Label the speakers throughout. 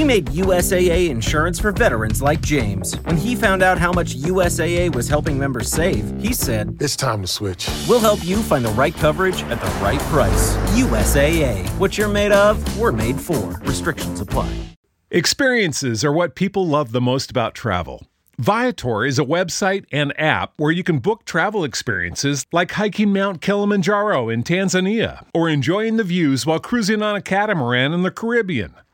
Speaker 1: We made USAA insurance for veterans like James. When he found out how much USAA was helping members save, he said,
Speaker 2: It's time to switch.
Speaker 1: We'll help you find the right coverage at the right price. USAA. What you're made of, we're made for. Restrictions apply.
Speaker 3: Experiences are what people love the most about travel. Viator is a website and app where you can book travel experiences like hiking Mount Kilimanjaro in Tanzania or enjoying the views while cruising on a catamaran in the Caribbean.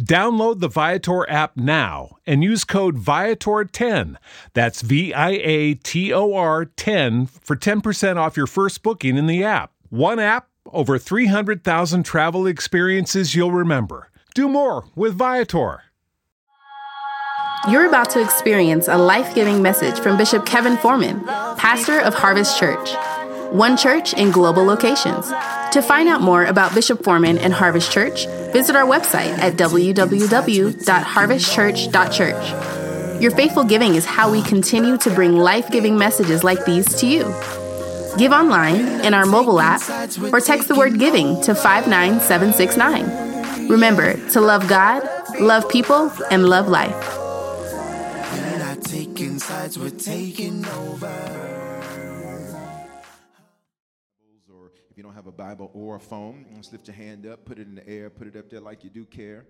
Speaker 3: Download the Viator app now and use code Viator10. That's V I A T O R 10 for 10% off your first booking in the app. One app, over 300,000 travel experiences you'll remember. Do more with Viator.
Speaker 4: You're about to experience a life giving message from Bishop Kevin Foreman, pastor of Harvest Church, one church in global locations. To find out more about Bishop Foreman and Harvest Church, visit our website at www.harvestchurch.church. Your faithful giving is how we continue to bring life giving messages like these to you. Give online, in our mobile app, or text the word giving to 59769. Remember to love God, love people, and love life
Speaker 5: a Bible or a phone, just lift your hand up, put it in the air, put it up there like you do care.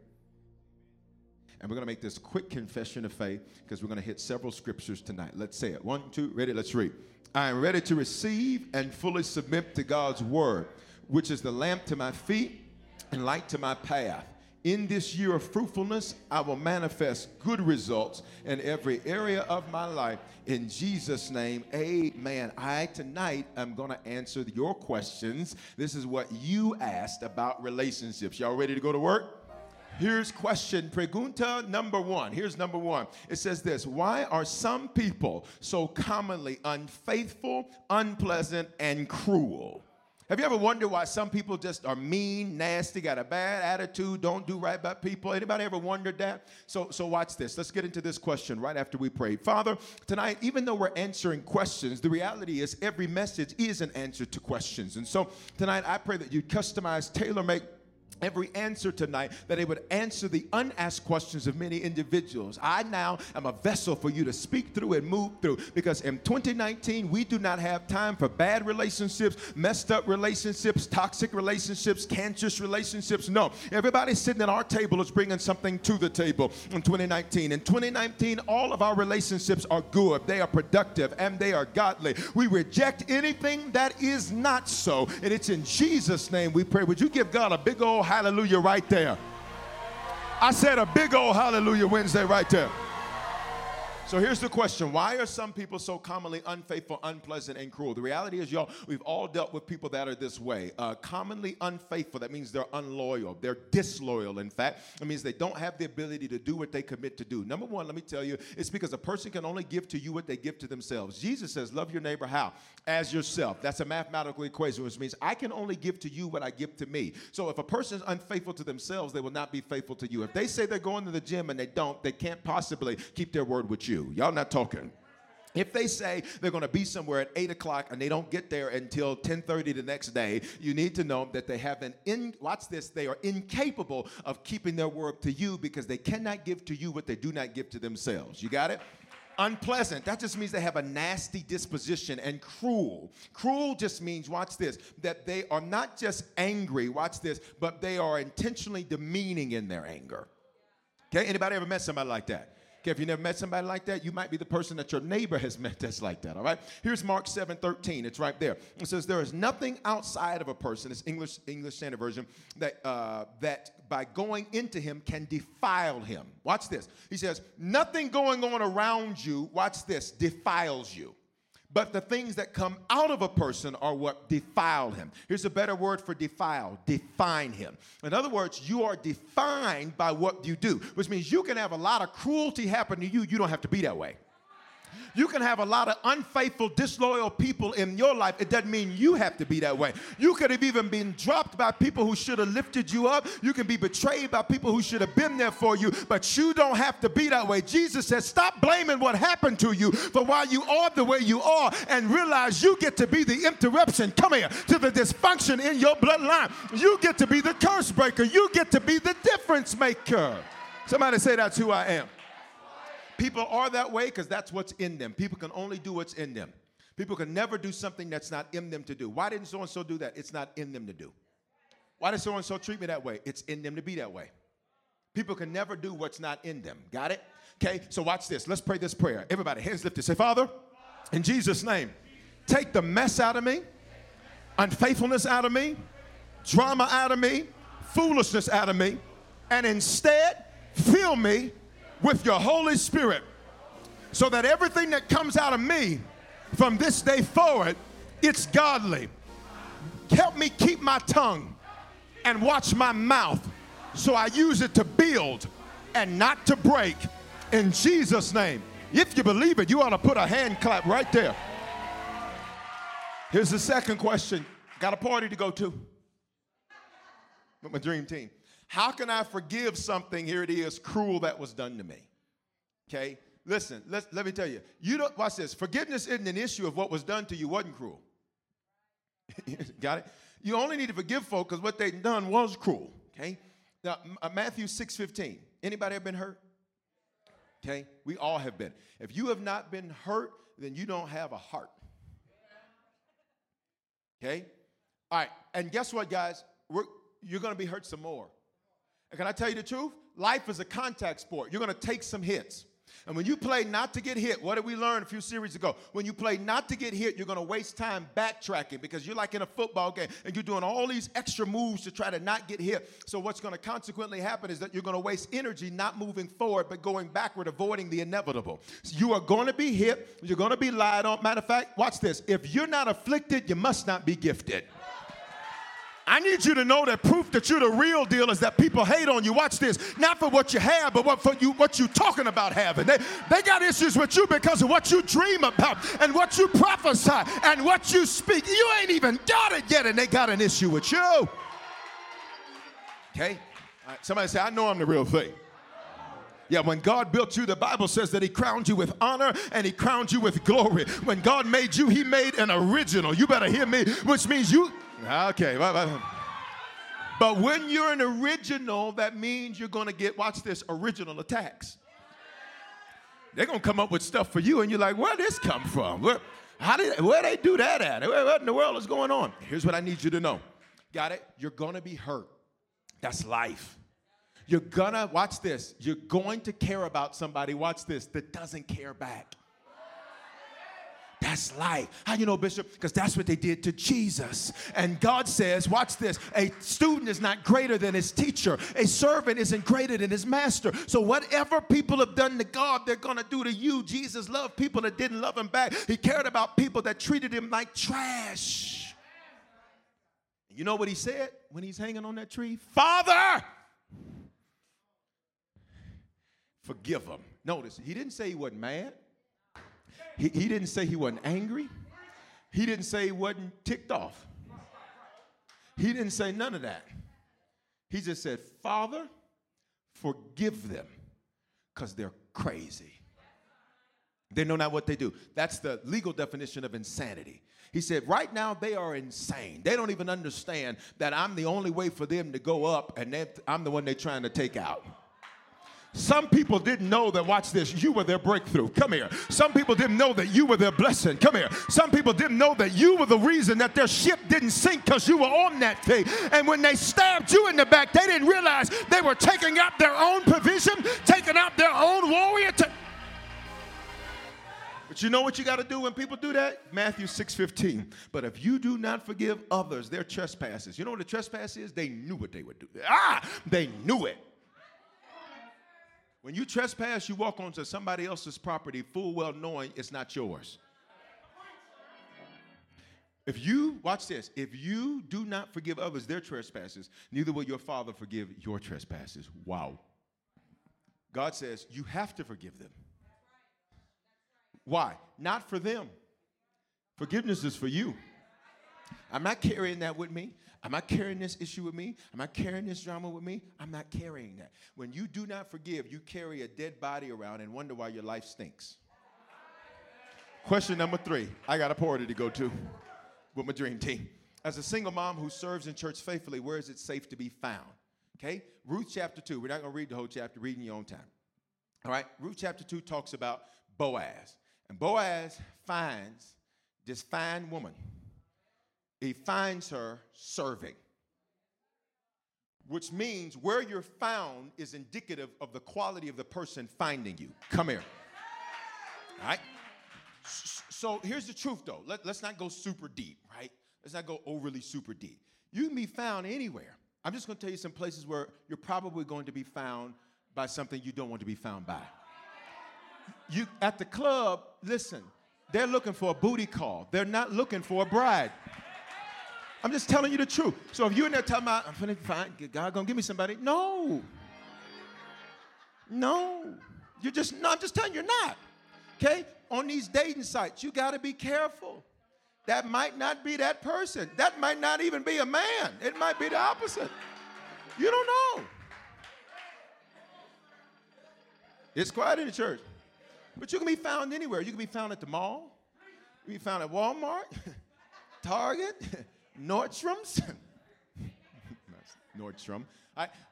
Speaker 5: And we're going to make this quick confession of faith because we're going to hit several scriptures tonight. Let's say it. One, two, ready? Let's read. I am ready to receive and fully submit to God's word, which is the lamp to my feet and light to my path. In this year of fruitfulness, I will manifest good results in every area of my life. In Jesus' name, amen. I tonight am going to answer your questions. This is what you asked about relationships. Y'all ready to go to work? Here's question, pregunta number one. Here's number one. It says this Why are some people so commonly unfaithful, unpleasant, and cruel? Have you ever wondered why some people just are mean, nasty, got a bad attitude, don't do right by people? Anybody ever wondered that? So, so watch this. Let's get into this question right after we pray. Father, tonight, even though we're answering questions, the reality is every message is an answer to questions. And so tonight, I pray that you customize, tailor make every answer tonight, that it would answer the unasked questions of many individuals. I now am a vessel for you to speak through and move through because in 2019, we do not have time for bad relationships, messed up relationships, toxic relationships, cancerous relationships. No, everybody sitting at our table is bringing something to the table in 2019. In 2019, all of our relationships are good, they are productive, and they are godly. We reject anything that is not so, and it's in Jesus' name we pray. Would you give God a big old hallelujah right there. I said a big old hallelujah Wednesday right there. So here's the question Why are some people so commonly unfaithful, unpleasant, and cruel? The reality is, y'all, we've all dealt with people that are this way. Uh, commonly unfaithful, that means they're unloyal, they're disloyal, in fact. It means they don't have the ability to do what they commit to do. Number one, let me tell you, it's because a person can only give to you what they give to themselves. Jesus says, Love your neighbor how? As yourself. That's a mathematical equation, which means I can only give to you what I give to me. So if a person is unfaithful to themselves, they will not be faithful to you. If they say they're going to the gym and they don't, they can't possibly keep their word with you. Y'all not talking. If they say they're going to be somewhere at 8 o'clock and they don't get there until 10.30 the next day, you need to know that they have an, in, watch this, they are incapable of keeping their word to you because they cannot give to you what they do not give to themselves. You got it? unpleasant. That just means they have a nasty disposition and cruel. Cruel just means, watch this, that they are not just angry, watch this, but they are intentionally demeaning in their anger. Okay, anybody ever met somebody like that? Okay, if you never met somebody like that, you might be the person that your neighbor has met that's like that, all right? Here's Mark 7 13. It's right there. It says, There is nothing outside of a person, it's English, English Standard Version, that, uh, that by going into him can defile him. Watch this. He says, Nothing going on around you, watch this, defiles you. But the things that come out of a person are what defile him. Here's a better word for defile define him. In other words, you are defined by what you do, which means you can have a lot of cruelty happen to you, you don't have to be that way. You can have a lot of unfaithful, disloyal people in your life. It doesn't mean you have to be that way. You could have even been dropped by people who should have lifted you up. You can be betrayed by people who should have been there for you, but you don't have to be that way. Jesus says, Stop blaming what happened to you for why you are the way you are and realize you get to be the interruption. Come here to the dysfunction in your bloodline. You get to be the curse breaker. You get to be the difference maker. Somebody say, That's who I am. People are that way because that's what's in them. People can only do what's in them. People can never do something that's not in them to do. Why didn't so and so do that? It's not in them to do. Why did so and so treat me that way? It's in them to be that way. People can never do what's not in them. Got it? Okay, so watch this. Let's pray this prayer. Everybody, hands lifted. Say, Father, in Jesus' name, take the mess out of me, unfaithfulness out of me, drama out of me, foolishness out of me, and instead fill me with your Holy Spirit so that everything that comes out of me from this day forward, it's godly. Help me keep my tongue and watch my mouth so I use it to build and not to break. In Jesus' name. If you believe it, you ought to put a hand clap right there. Here's the second question. Got a party to go to with my dream team. How can I forgive something, here it is, cruel that was done to me? Okay? Listen, let let me tell you. You don't watch this. Forgiveness isn't an issue of what was done to you wasn't cruel. Got it? You only need to forgive folk because what they done was cruel. Okay? Now, uh, Matthew 6 15. Anybody have been hurt? Okay? We all have been. If you have not been hurt, then you don't have a heart. Okay? All right. And guess what, guys? We're, you're going to be hurt some more. And can I tell you the truth? Life is a contact sport. You're going to take some hits. And when you play not to get hit, what did we learn a few series ago? When you play not to get hit, you're going to waste time backtracking because you're like in a football game and you're doing all these extra moves to try to not get hit. So, what's going to consequently happen is that you're going to waste energy not moving forward but going backward, avoiding the inevitable. So you are going to be hit, you're going to be lied on. Matter of fact, watch this. If you're not afflicted, you must not be gifted. I need you to know that proof that you're the real deal is that people hate on you. Watch this. Not for what you have, but what for you what you're talking about having. They, they got issues with you because of what you dream about and what you prophesy and what you speak. You ain't even got it yet, and they got an issue with you. Okay? somebody say, I know I'm the real thing. Yeah, when God built you, the Bible says that He crowned you with honor and He crowned you with glory. When God made you, He made an original. You better hear me, which means you Ah, okay. But when you're an original, that means you're going to get, watch this, original attacks. They're going to come up with stuff for you, and you're like, where did this come from? Where, how did, where they do that at? What in the world is going on? Here's what I need you to know. Got it? You're going to be hurt. That's life. You're going to, watch this, you're going to care about somebody, watch this, that doesn't care back. That's life. How you know, Bishop? Because that's what they did to Jesus. And God says, watch this a student is not greater than his teacher, a servant isn't greater than his master. So, whatever people have done to God, they're going to do to you. Jesus loved people that didn't love him back, he cared about people that treated him like trash. You know what he said when he's hanging on that tree? Father, forgive him. Notice, he didn't say he wasn't mad. He, he didn't say he wasn't angry. He didn't say he wasn't ticked off. He didn't say none of that. He just said, Father, forgive them because they're crazy. They know not what they do. That's the legal definition of insanity. He said, right now they are insane. They don't even understand that I'm the only way for them to go up and I'm the one they're trying to take out. Some people didn't know that, watch this, you were their breakthrough. Come here. Some people didn't know that you were their blessing. Come here. Some people didn't know that you were the reason that their ship didn't sink because you were on that thing. And when they stabbed you in the back, they didn't realize they were taking out their own provision, taking out their own warrior. To... But you know what you got to do when people do that? Matthew 6 15. But if you do not forgive others their trespasses, you know what a trespass is? They knew what they would do. Ah, they knew it. When you trespass, you walk onto somebody else's property full well knowing it's not yours. If you, watch this, if you do not forgive others their trespasses, neither will your Father forgive your trespasses. Wow. God says you have to forgive them. Why? Not for them. Forgiveness is for you. I'm not carrying that with me. I'm not carrying this issue with me. I'm not carrying this drama with me. I'm not carrying that. When you do not forgive, you carry a dead body around and wonder why your life stinks. Question number three. I got a party to go to with my dream team. As a single mom who serves in church faithfully, where is it safe to be found? Okay? Ruth chapter 2. We're not going to read the whole chapter, read in your own time. All right? Ruth chapter 2 talks about Boaz. And Boaz finds this fine woman. He finds her serving, which means where you're found is indicative of the quality of the person finding you. Come here. All right? So here's the truth, though. Let, us not go super deep, right? Let's not go overly super deep. You can be found anywhere. I'm just going to tell you some places where you're probably going to be found by something you don't want to be found by. You at the club, listen, they're looking for a booty call. They're not looking for a bride. I'm just telling you the truth. So if you're in there talking about, I'm gonna find God gonna give me somebody, no. No. You're just no, I'm just telling you, you're not. Okay? On these dating sites, you gotta be careful. That might not be that person. That might not even be a man. It might be the opposite. You don't know. It's quiet in the church. But you can be found anywhere. You can be found at the mall. You can be found at Walmart, Target, Nordstrom's. Nordstrom.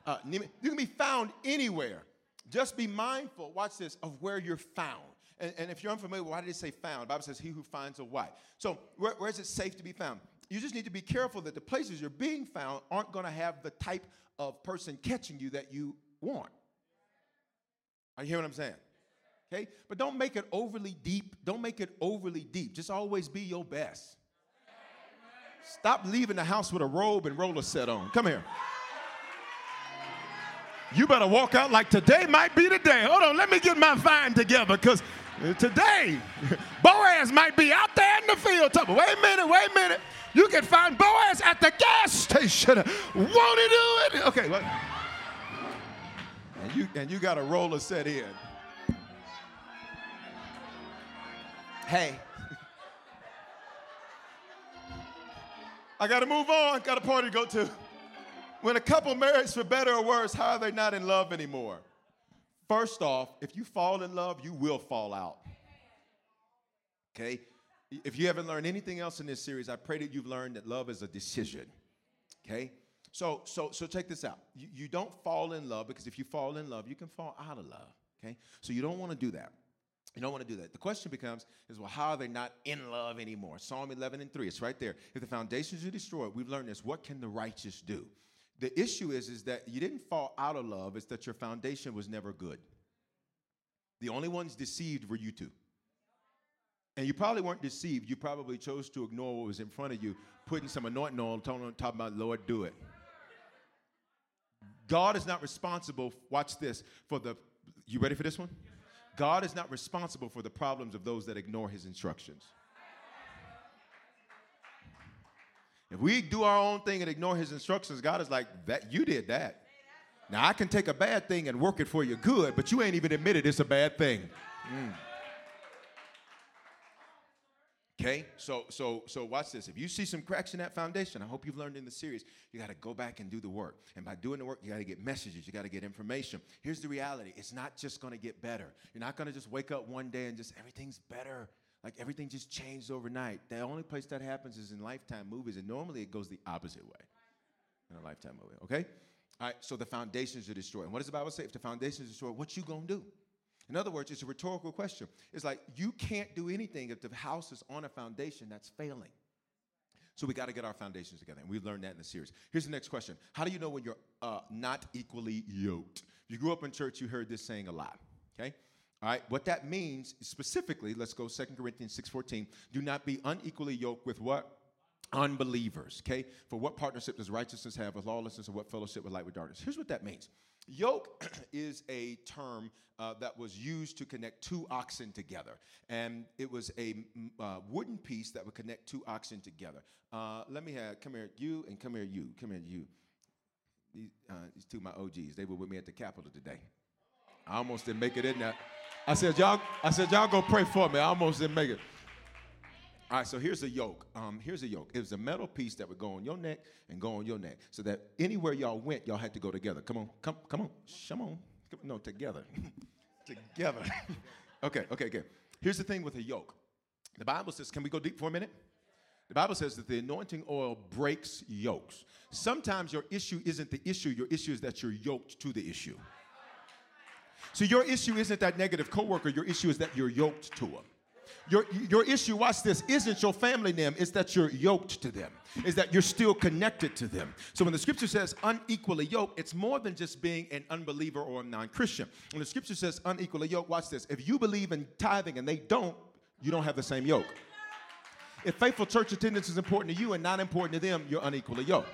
Speaker 5: uh, you can be found anywhere. Just be mindful, watch this, of where you're found. And, and if you're unfamiliar, why did it say found? The Bible says, He who finds a wife. So, where, where is it safe to be found? You just need to be careful that the places you're being found aren't going to have the type of person catching you that you want. Are you hear what I'm saying? Okay? But don't make it overly deep. Don't make it overly deep. Just always be your best. Stop leaving the house with a robe and roller set on. Come here. You better walk out like today might be the day. Hold on, let me get my vine together because uh, today Boaz might be out there in the field. Wait a minute, wait a minute. You can find Boaz at the gas station. Won't he do it? Okay? And you and you got a roller set in. Hey. I got to move on. Got a party to go to. When a couple marries for better or worse, how are they not in love anymore? First off, if you fall in love, you will fall out. Okay? If you haven't learned anything else in this series, I pray that you've learned that love is a decision. Okay? So, so, so check this out. You, you don't fall in love because if you fall in love, you can fall out of love. Okay? So you don't want to do that. You don't want to do that. The question becomes is well, how are they not in love anymore? Psalm 11 and 3, it's right there. If the foundations are destroyed, we've learned this. What can the righteous do? The issue is, is that you didn't fall out of love, it's that your foundation was never good. The only ones deceived were you two. And you probably weren't deceived. You probably chose to ignore what was in front of you, putting some anointing on, talking about, Lord, do it. God is not responsible, watch this, for the, you ready for this one? God is not responsible for the problems of those that ignore his instructions. If we do our own thing and ignore his instructions, God is like, that you did that. Now I can take a bad thing and work it for you good, but you ain't even admitted it's a bad thing. Mm. Okay, so so so watch this. If you see some cracks in that foundation, I hope you've learned in the series, you got to go back and do the work. And by doing the work, you got to get messages, you got to get information. Here's the reality: it's not just going to get better. You're not going to just wake up one day and just everything's better. Like everything just changed overnight. The only place that happens is in Lifetime movies, and normally it goes the opposite way in a Lifetime movie. Okay. All right. So the foundations are destroyed. And what does the Bible say? If the foundations are destroyed, what you gonna do? In other words, it's a rhetorical question. It's like you can't do anything if the house is on a foundation that's failing. So we got to get our foundations together, and we've learned that in the series. Here's the next question: How do you know when you're uh, not equally yoked? If you grew up in church, you heard this saying a lot. Okay. All right. What that means specifically, let's go 2 Corinthians 6:14. Do not be unequally yoked with what? Unbelievers. Okay. For what partnership does righteousness have with lawlessness, or what fellowship with light with darkness? Here's what that means. Yoke is a term uh, that was used to connect two oxen together. And it was a uh, wooden piece that would connect two oxen together. Uh, let me have, come here, you, and come here, you. Come here, you. These, uh, these two my OGs, they were with me at the Capitol today. I almost didn't make it in there. I said, y'all, I said, y'all go pray for me. I almost didn't make it. All right, so here's a yoke. Um, here's a yoke. It was a metal piece that would go on your neck and go on your neck, so that anywhere y'all went, y'all had to go together. Come on, come, come on, come on. No, together, together. okay, okay, okay. Here's the thing with a yoke. The Bible says, can we go deep for a minute? The Bible says that the anointing oil breaks yokes. Sometimes your issue isn't the issue, your issue is that you're yoked to the issue. So your issue isn't that negative coworker, your issue is that you're yoked to them. Your, your issue, watch this, isn't your family name, it's that you're yoked to them, is that you're still connected to them. So when the scripture says unequally yoked, it's more than just being an unbeliever or a non Christian. When the scripture says unequally yoked, watch this. If you believe in tithing and they don't, you don't have the same yoke. If faithful church attendance is important to you and not important to them, you're unequally yoked.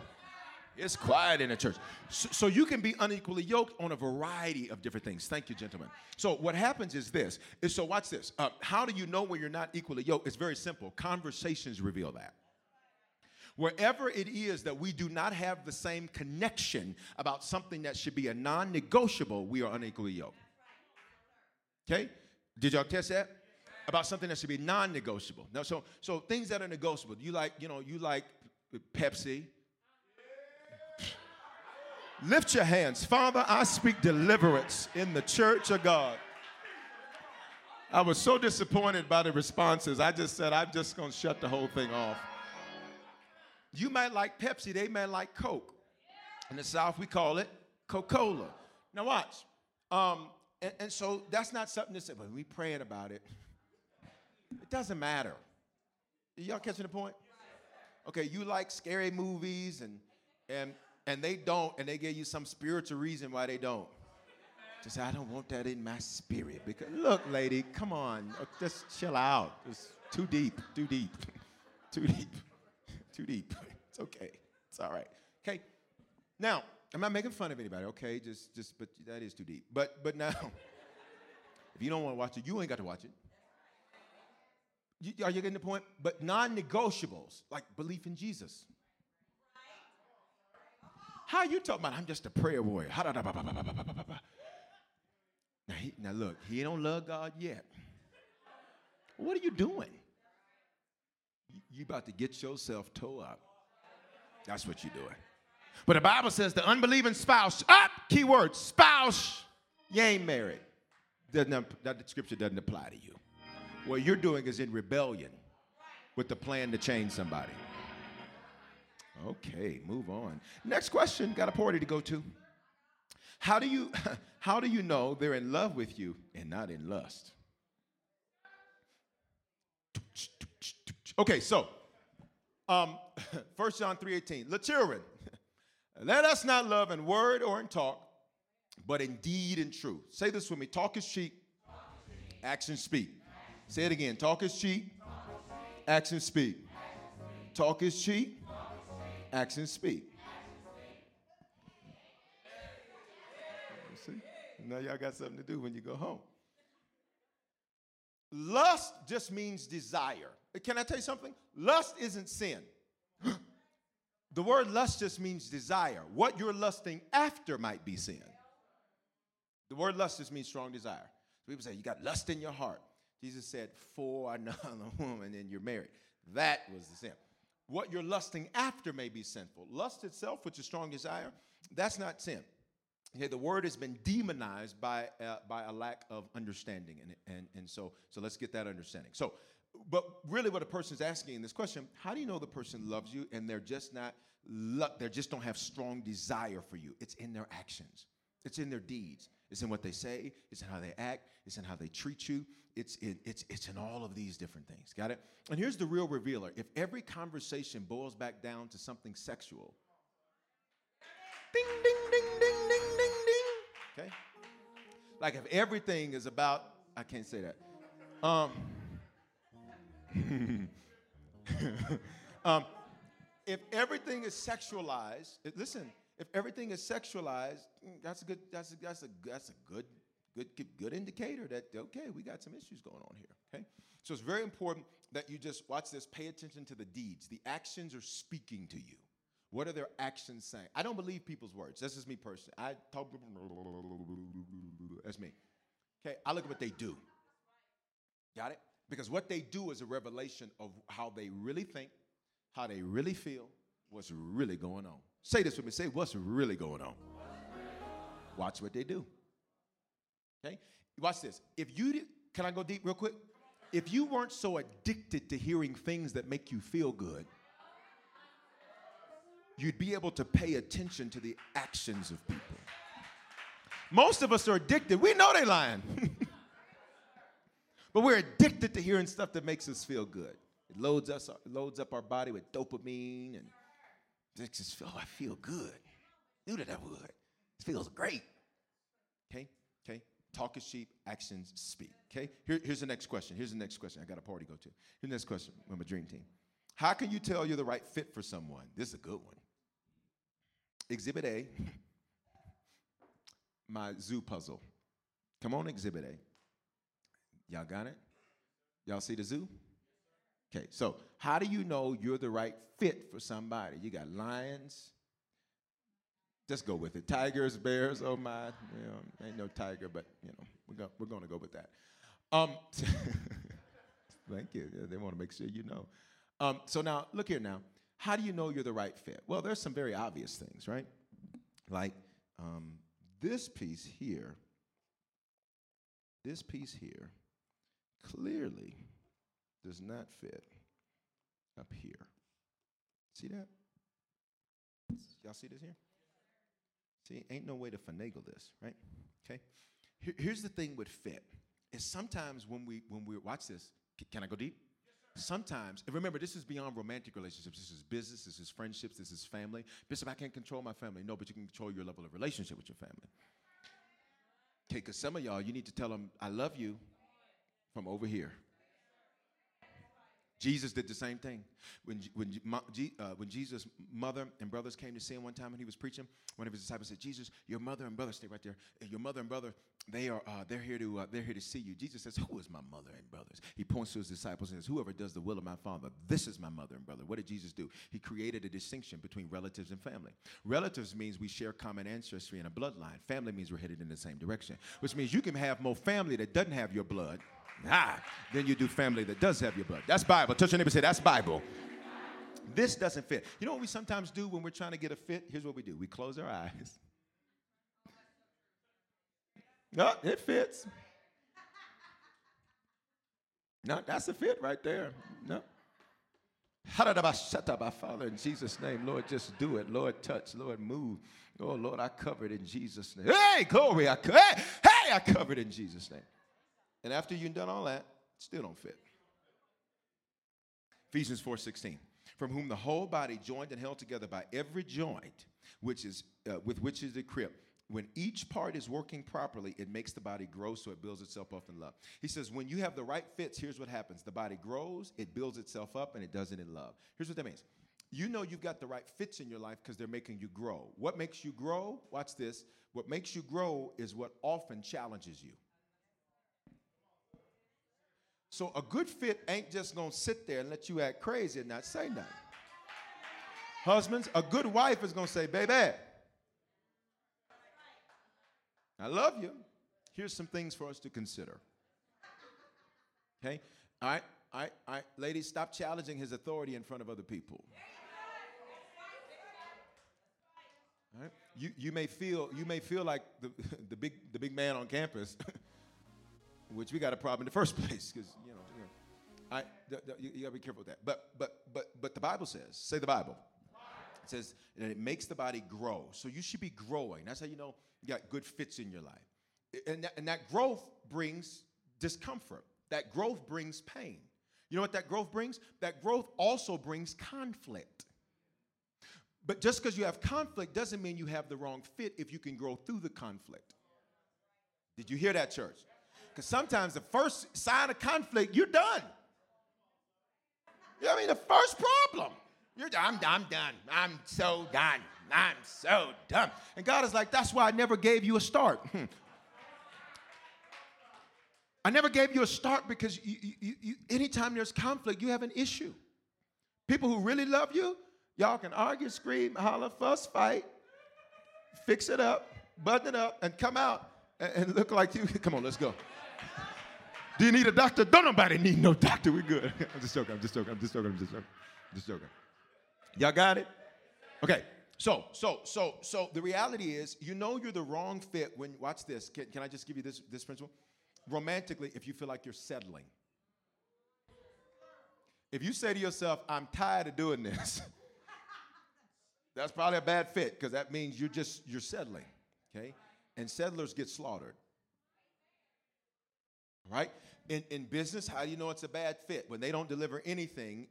Speaker 5: It's quiet in the church. So, so, you can be unequally yoked on a variety of different things. Thank you, gentlemen. So what happens is this. Is so watch this. Uh, how do you know when you're not equally yoked? It's very simple. Conversations reveal that. Wherever it is that we do not have the same connection about something that should be a non-negotiable, we are unequally yoked. Okay? Did y'all catch that? About something that should be non-negotiable. Now, so so things that are negotiable. You like, you know, you like Pepsi Lift your hands. Father, I speak deliverance in the church of God. I was so disappointed by the responses. I just said, I'm just going to shut the whole thing off. You might like Pepsi, they might like Coke. In the South, we call it Coca Cola. Now, watch. Um, and, and, so that's not something to say, but we praying about it. It doesn't matter. Y'all catching the point? Okay, you like scary movies and and and they don't, and they give you some spiritual reason why they don't. Just say, I don't want that in my spirit. Because look, lady, come on, uh, just chill out. It's too deep, too deep, too deep, too deep. It's okay. It's all right. Okay. Now, I'm not making fun of anybody. Okay, just, just, but that is too deep. But, but now, if you don't want to watch it, you ain't got to watch it. You, are you getting the point? But non-negotiables like belief in Jesus. How you talking about? I'm just a prayer warrior. Now, he, now look, he don't love God yet. What are you doing? You about to get yourself toe up. That's what you're doing. But the Bible says the unbelieving spouse, up, key keyword, spouse, you ain't married. Doesn't, that scripture doesn't apply to you. What you're doing is in rebellion with the plan to change somebody. Okay, move on. Next question. Got a party to go to. How do you how do you know they're in love with you and not in lust? Okay, so um 1 John 3:18. The children, let us not love in word or in talk, but in deed and truth. Say this with me. Talk is cheap. Action speak. Say it again. Talk is cheap. Action speak. Talk is cheap Actions speak. See? Now y'all got something to do when you go home. Lust just means desire. Can I tell you something? Lust isn't sin. the word lust just means desire. What you're lusting after might be sin. The word lust just means strong desire. People say, You got lust in your heart. Jesus said, For another woman and you're married. That was the sin. What you're lusting after may be sinful. Lust itself, which is strong desire, that's not sin. Okay, the word has been demonized by, uh, by a lack of understanding. And, and, and so, so let's get that understanding. So, but really what a person's asking in this question, how do you know the person loves you and they're just not, they just don't have strong desire for you? It's in their actions. It's in their deeds. It's in what they say. It's in how they act. It's in how they treat you. It's in, it's, it's in all of these different things. Got it? And here's the real revealer. If every conversation boils back down to something sexual, ding, ding, ding, ding, ding, ding, ding. Okay? Like if everything is about, I can't say that. Um, um, if everything is sexualized, listen, If everything is sexualized, mm, that's a good, that's a, that's a, that's a good, good, good indicator that, okay, we got some issues going on here, okay? So it's very important that you just watch this, pay attention to the deeds. The actions are speaking to you. What are their actions saying? I don't believe people's words. This is me personally. I talk, that's me. Okay, I look at what they do. Got it? Because what they do is a revelation of how they really think, how they really feel, what's really going on. Say this with me. Say what's really going on. Watch what they do. Okay? Watch this. If you did, can I go deep real quick? If you weren't so addicted to hearing things that make you feel good, you'd be able to pay attention to the actions of people. Most of us are addicted. We know they're lying. but we're addicted to hearing stuff that makes us feel good. It loads us loads up our body with dopamine and just feel oh, I feel good. Knew that I would. It feels great. Okay? Okay? Talk is cheap, actions speak. Okay? Here, here's the next question. Here's the next question. I got a party to go to. Here's the next question from a dream team. How can you tell you're the right fit for someone? This is a good one. Exhibit A, my zoo puzzle. Come on, Exhibit A. Y'all got it? Y'all see the zoo? Okay, so how do you know you're the right fit for somebody? You got lions. Just go with it. Tigers, bears, oh my, you know, ain't no tiger, but you know, we're, go, we're gonna go with that. Um, thank you. They want to make sure you know. Um, so now, look here now. How do you know you're the right fit? Well, there's some very obvious things, right? Like um, this piece here, this piece here, clearly does not fit up here. See that? Y'all see this here? See, ain't no way to finagle this, right? Okay. Here, here's the thing with fit is sometimes when we when we watch this, can I go deep? Sometimes, and remember, this is beyond romantic relationships. This is business, this is friendships, this is family. Bishop, I can't control my family. No, but you can control your level of relationship with your family. Okay, because some of y'all, you need to tell them, I love you from over here. Jesus did the same thing. When, when, uh, when Jesus' mother and brothers came to see him one time when he was preaching, one of his disciples said, Jesus, your mother and brother, stay right there. Your mother and brother, they are, uh, they're, here to, uh, they're here to see you. Jesus says, who is my mother and brothers? He points to his disciples and says, whoever does the will of my Father, this is my mother and brother. What did Jesus do? He created a distinction between relatives and family. Relatives means we share common ancestry and a bloodline. Family means we're headed in the same direction, which means you can have more family that doesn't have your blood Ah, then you do family that does have your blood. That's Bible. Touch your neighbor say, that's Bible. This doesn't fit. You know what we sometimes do when we're trying to get a fit? Here's what we do we close our eyes. No, it fits. No, that's a fit right there. No. Our father, in Jesus' name, Lord, just do it. Lord, touch. Lord, move. Oh, Lord, I covered in Jesus' name. Hey, glory. I, hey, hey, I covered in Jesus' name. And after you've done all that, still don't fit. Ephesians 4:16. From whom the whole body joined and held together by every joint, which is uh, with which is the equipped. When each part is working properly, it makes the body grow so it builds itself up in love. He says, when you have the right fits, here's what happens. The body grows, it builds itself up, and it does it in love. Here's what that means. You know you've got the right fits in your life because they're making you grow. What makes you grow? Watch this. What makes you grow is what often challenges you. So a good fit ain't just gonna sit there and let you act crazy and not say nothing. Husbands, a good wife is gonna say, baby, I love you. Here's some things for us to consider. Okay? All right, all right, all right. Ladies, stop challenging his authority in front of other people. All right? You, you may feel you may feel like the, the big the big man on campus which we got a problem in the first place because you know, you, know I, the, the, you, you got to be careful with that. But but but but the Bible says, say the Bible. It says that it makes the body grow. So you should be growing. That's how you know you got good fits in your life. And that, and that growth brings discomfort. That growth brings pain. You know what that growth brings? That growth also brings conflict. But just because you have conflict doesn't mean you have the wrong fit if you can grow through the conflict. Did you hear that, church? Because sometimes the first sign of conflict, you're done. You know what I mean? The first problem, you're I'm, I'm done. I'm so done. I'm so dumb. And God is like, that's why I never gave you a start. I never gave you a start because you, you, you, anytime there's conflict, you have an issue. People who really love you, y'all can argue, scream, holler, fuss, fight, fix it up, button it up, and come out and, and look like you. Come on, let's go. Do you need a doctor? Don't nobody need no doctor. We're good. I'm just joking. I'm just joking. I'm just joking. I'm just joking. I'm just joking. Y'all got it? Okay. So, so, so, so the reality is, you know you're the wrong fit when, watch this. Can, can I just give you this, this principle? Romantically, if you feel like you're settling. If you say to yourself, I'm tired of doing this, that's probably a bad fit because that means you're just, you're settling, okay? And settlers get slaughtered. Right? In, in business, how do you know it's a bad fit? When they don't deliver anything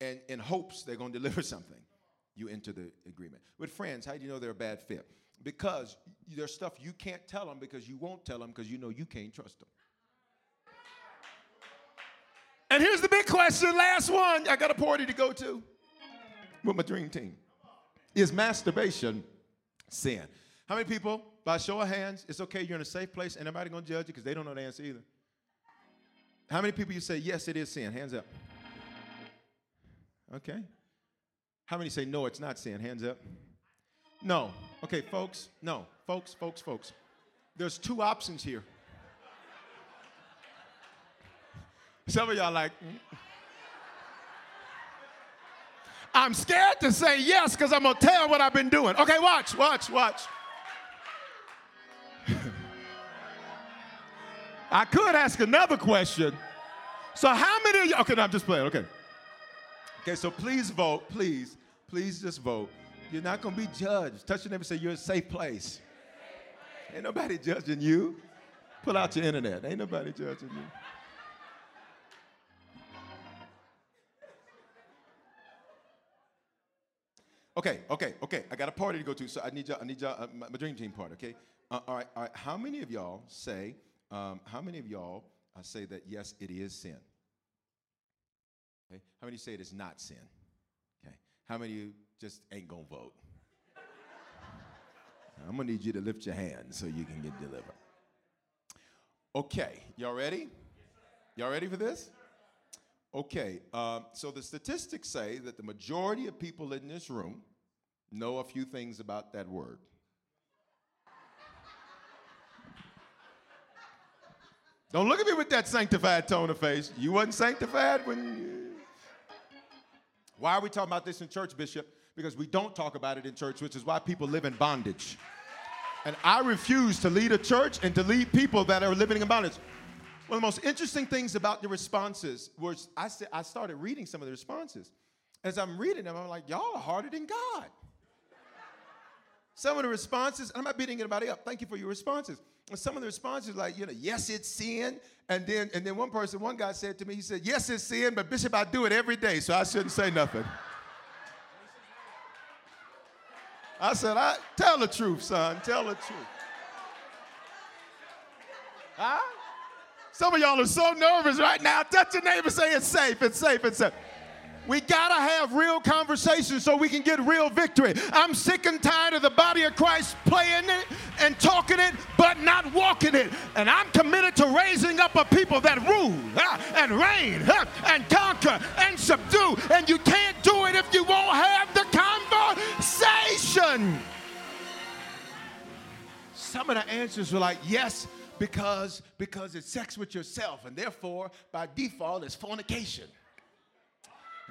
Speaker 5: and in hopes they're going to deliver something you enter the agreement. With friends, how do you know they're a bad fit? Because there's stuff you can't tell them because you won't tell them because you know you can't trust them. And here's the big question, last one. I got a party to go to with my dream team. Is masturbation sin? How many people, by show of hands, it's okay, you're in a safe place, and nobody gonna judge you because they don't know the answer either. How many people you say, yes, it is sin? Hands up. Okay. How many say, no, it's not sin? Hands up. No. Okay, folks, no. Folks, folks, folks. There's two options here. Some of y'all like, mm. I'm scared to say yes because I'm going to tell what I've been doing. Okay, watch, watch, watch. I could ask another question. So, how many of you? Okay, no, I'm just playing. Okay. Okay, so please vote, please, please just vote. You're not gonna be judged. Touch your neighbor say you're a safe place. Ain't nobody judging you. Pull out your internet. Ain't nobody judging you. Okay, okay, okay. I got a party to go to, so I need y'all. I need y'all. Uh, my, my, dream team party. Okay. Uh, all right, all right. How many of y'all say? Um, how many of y'all uh, say that yes, it is sin? Okay. How many say it is not sin? Okay. How many of you just ain't gonna vote? I'm gonna need you to lift your hand so you can get delivered. Okay, y'all ready? Y'all ready for this? Okay, um, so the statistics say that the majority of people in this room know a few things about that word. Don't look at me with that sanctified tone of face. You wasn't sanctified when you why are we talking about this in church, Bishop? Because we don't talk about it in church, which is why people live in bondage. And I refuse to lead a church and to lead people that are living in bondage. One of the most interesting things about the responses was I, said, I started reading some of the responses. As I'm reading them, I'm like, y'all are harder than God. Some of the responses, I'm not beating anybody up. Thank you for your responses. And some of the responses, like, you know, yes, it's sin. And then, and then one person, one guy said to me, he said, yes, it's sin, but Bishop, I do it every day, so I shouldn't say nothing. I said, I tell the truth, son. Tell the truth. Huh? Some of y'all are so nervous right now. Touch your neighbor, say it's safe, it's safe, it's safe. We gotta have real conversations so we can get real victory. I'm sick and tired of the body of Christ playing it and talking it, but not walking it. And I'm committed to raising up a people that rule and reign and conquer and subdue. And you can't do it if you won't have the conversation. Some of the answers were like, yes, because because it's sex with yourself, and therefore, by default, it's fornication.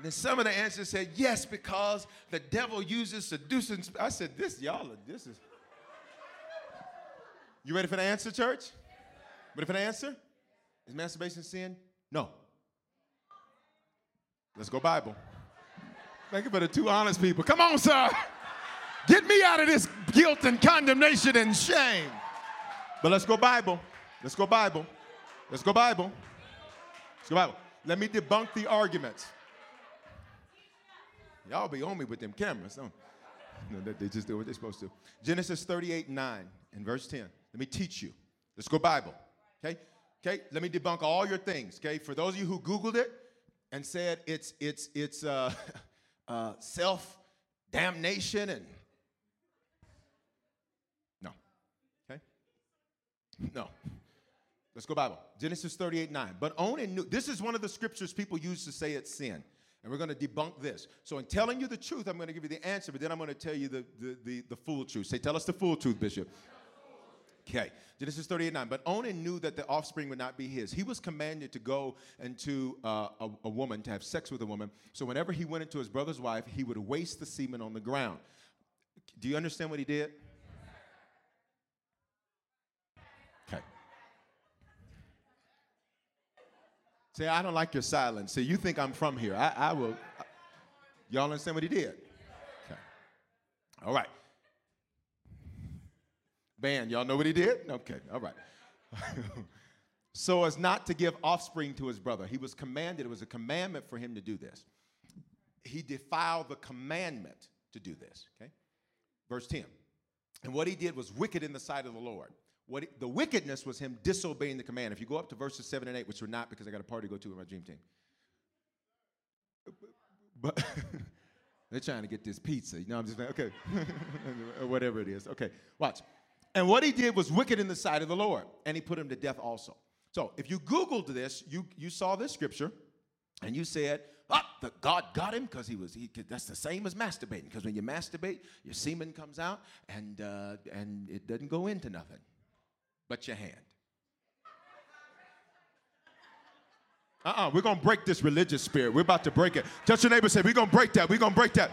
Speaker 5: And then some of the answers said, yes, because the devil uses seducing. I said, this, y'all, this is. You ready for the answer, church? Ready for the answer? Is masturbation sin? No. Let's go Bible. Thank you for the two honest people. Come on, sir. Get me out of this guilt and condemnation and shame. But let's go Bible. Let's go Bible. Let's go Bible. Let's go Bible. Let me debunk the arguments. Y'all be on me with them cameras. Don't, no, they just do what they're supposed to. Genesis 38 9 and verse 10. Let me teach you. Let's go Bible. Okay? Okay, let me debunk all your things. Okay, for those of you who Googled it and said it's it's it's uh, uh, self damnation and no. Okay? No. Let's go Bible. Genesis 38 9. But Onan knew. This is one of the scriptures people use to say it's sin. And we're going to debunk this. So, in telling you the truth, I'm going to give you the answer, but then I'm going to tell you the, the, the, the full truth. Say, tell us the full truth, Bishop. Okay, Genesis 38 9. But Onan knew that the offspring would not be his. He was commanded to go into uh, a, a woman, to have sex with a woman. So, whenever he went into his brother's wife, he would waste the semen on the ground. Do you understand what he did? Okay. Say, I don't like your silence. Say, you think I'm from here. I, I will. I, y'all understand what he did? Okay. All right. Band, y'all know what he did? Okay, all right. so as not to give offspring to his brother. He was commanded, it was a commandment for him to do this. He defiled the commandment to do this, okay? Verse 10. And what he did was wicked in the sight of the Lord. What he, the wickedness was him disobeying the command. If you go up to verses 7 and 8, which we're not because I got a party to go to with my dream team. But they're trying to get this pizza. You know, I'm just like, okay. whatever it is. Okay, watch. And what he did was wicked in the sight of the Lord, and he put him to death also. So if you Googled this, you, you saw this scripture, and you said, oh, the God got him because he was, he, that's the same as masturbating. Because when you masturbate, your semen comes out, and, uh, and it doesn't go into nothing but your hand. Uh-uh, we're gonna break this religious spirit. We're about to break it. Touch your neighbor say, we're gonna break that, we're gonna break that.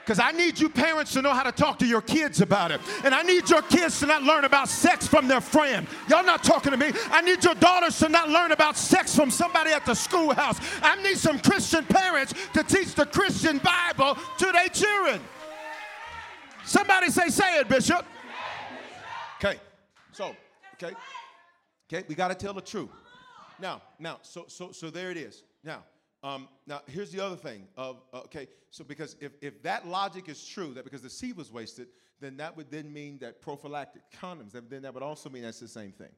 Speaker 5: Because I need you parents to know how to talk to your kids about it. And I need your kids to not learn about sex from their friend. Y'all not talking to me. I need your daughters to not learn about sex from somebody at the schoolhouse. I need some Christian parents to teach the Christian Bible to their children. Somebody say, say it, Bishop. Okay, so, okay, okay, we got to tell the truth. Now, now, so, so, so there it is. Now, um, now, here's the other thing. Of uh, okay, so because if, if that logic is true, that because the seed was wasted, then that would then mean that prophylactic condoms. Then that would also mean that's the same thing.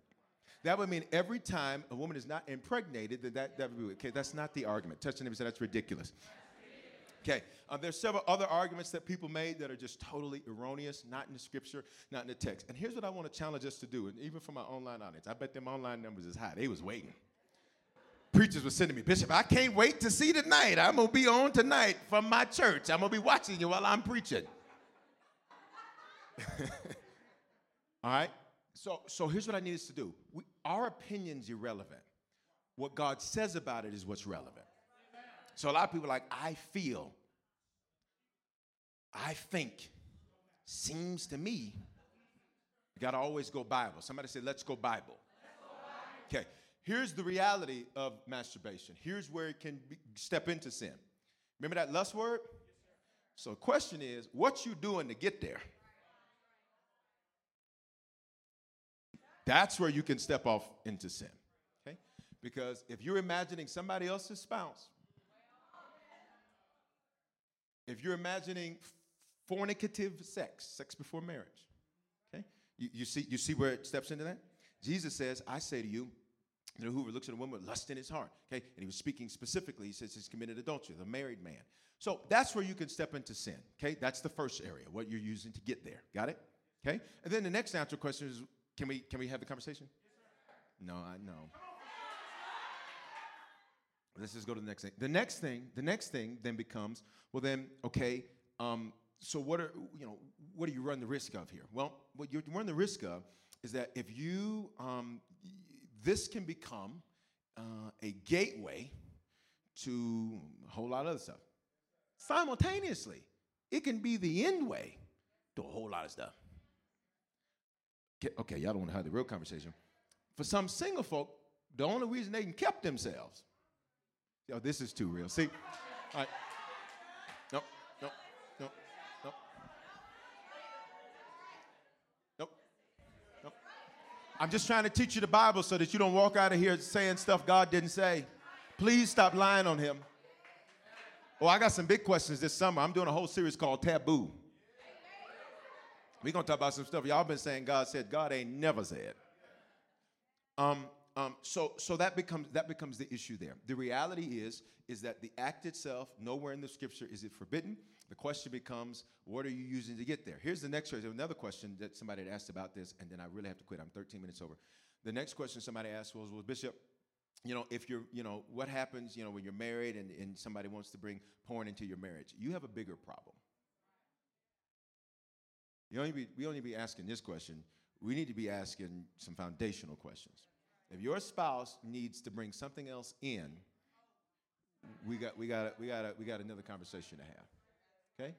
Speaker 5: That would mean every time a woman is not impregnated, that that, that would be okay. That's not the argument. Touch the neighbor say that's ridiculous. Okay, uh, there's several other arguments that people made that are just totally erroneous, not in the scripture, not in the text. And here's what I want to challenge us to do, and even for my online audience, I bet them online numbers is high. They was waiting preachers were sending me, Bishop, I can't wait to see tonight. I'm to be on tonight from my church. I'm to be watching you while I'm preaching. All right? So, so here's what I need us to do. We, our opinion's irrelevant. What God says about it is what's relevant. So a lot of people are like, I feel, I think, seems to me. You got to always go Bible. Somebody say, let's go Bible. Okay. Here's the reality of masturbation. Here's where it can be, step into sin. Remember that lust word? So the question is, what you doing to get there? That's where you can step off into sin. Okay? Because if you're imagining somebody else's spouse, if you're imagining fornicative sex, sex before marriage, okay? You, you, see, you see where it steps into that? Jesus says, I say to you, you know, whoever looks at a woman with lust in his heart, okay? And he was speaking specifically, he says he's committed adultery, the married man. So that's where you can step into sin, okay? That's the first area, what you're using to get there. Got it? Okay? And then the next answer question is can we can we have the conversation? No, I know. Let's just go to the next thing. The next thing, the next thing then becomes, well then, okay, um, so what are you know, what do you run the risk of here? Well, what you run the risk of is that if you um, this can become uh, a gateway to a whole lot of other stuff. Simultaneously, it can be the end way to a whole lot of stuff. Okay, y'all don't want to have the real conversation. For some single folk, the only reason they can kept themselves. Yo, this is too real. See, all right. Nope, nope, nope, nope. I'm just trying to teach you the Bible so that you don't walk out of here saying stuff God didn't say. Please stop lying on him. Oh, I got some big questions this summer. I'm doing a whole series called Taboo. We're gonna talk about some stuff. Y'all been saying God said. God ain't never said. Um, um, so so that becomes that becomes the issue there. The reality is is that the act itself, nowhere in the scripture is it forbidden.
Speaker 6: The question becomes, what are you using to get there? Here's the next question. Another question that somebody had asked about this, and then I really have to quit. I'm 13 minutes over. The next question somebody asked was, well, Bishop, you know, if you're, you know, what happens, you know, when you're married and, and somebody wants to bring porn into your marriage? You have a bigger problem. You only be, we only be asking this question. We need to be asking some foundational questions. If your spouse needs to bring something else in, we got, we got, we got, we got another conversation to have. Okay,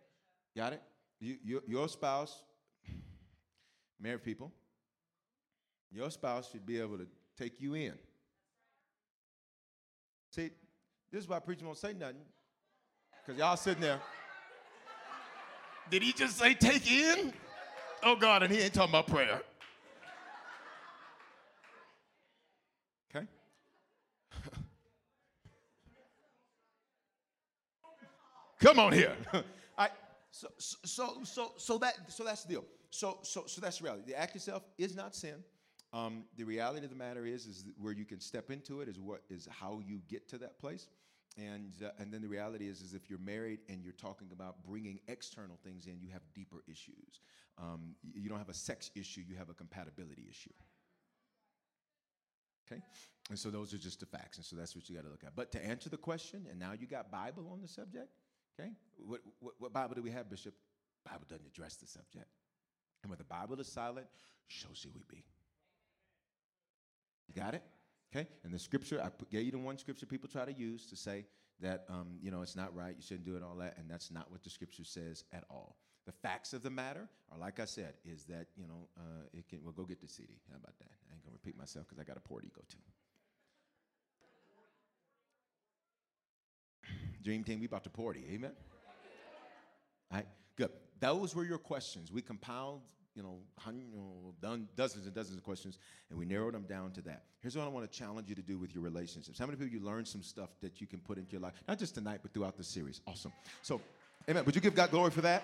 Speaker 6: got it? You, you, your spouse, married people, your spouse should be able to take you in. See, this is why preachers won't say nothing, because y'all sitting there. Did he just say take in? Oh God, and he ain't talking about prayer. Okay? Come on here. I, so, so, so, so, that, so that's the deal. So, so, so that's the reality. The act itself is not sin. Um, the reality of the matter is, is where you can step into it is what is how you get to that place. And, uh, and then the reality is, is if you're married and you're talking about bringing external things in, you have deeper issues. Um, you don't have a sex issue, you have a compatibility issue. Okay? And so those are just the facts. And so that's what you got to look at. But to answer the question, and now you got Bible on the subject, okay? What, what, what Bible do we have, Bishop? Bible doesn't address the subject. And when the Bible is silent, so should we be. You got it? Okay? And the scripture, I gave you the one scripture people try to use to say that, um, you know, it's not right, you shouldn't do it, all that, and that's not what the scripture says at all. The facts of the matter are, like I said, is that, you know, uh, it can, well, go get the CD. How about that? I ain't to repeat myself because I got a party to go Dream team, we about to party. Amen? All right, good. Those were your questions. We compiled you know, dozens and dozens of questions, and we narrowed them down to that. Here's what I want to challenge you to do with your relationships. How many people you learned some stuff that you can put into your life, not just tonight, but throughout the series? Awesome. So, amen. Would you give God glory for that?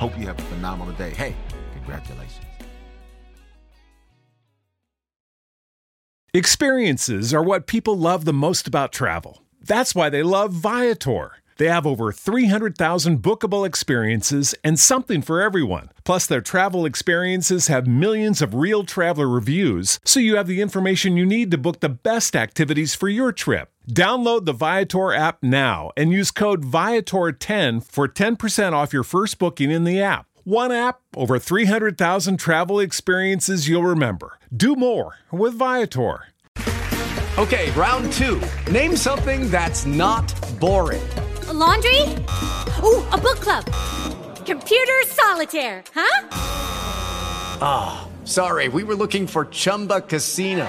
Speaker 5: Hope you have a phenomenal day. Hey, congratulations.
Speaker 3: Experiences are what people love the most about travel. That's why they love Viator. They have over 300,000 bookable experiences and something for everyone. Plus, their travel experiences have millions of real traveler reviews, so you have the information you need to book the best activities for your trip. Download the Viator app now and use code Viator10 for 10% off your first booking in the app. One app, over 300,000 travel experiences you'll remember. Do more with Viator.
Speaker 1: Okay, round two. Name something that's not boring.
Speaker 7: A laundry? Ooh, a book club. Computer solitaire, huh?
Speaker 1: Ah, oh, sorry, we were looking for Chumba Casino.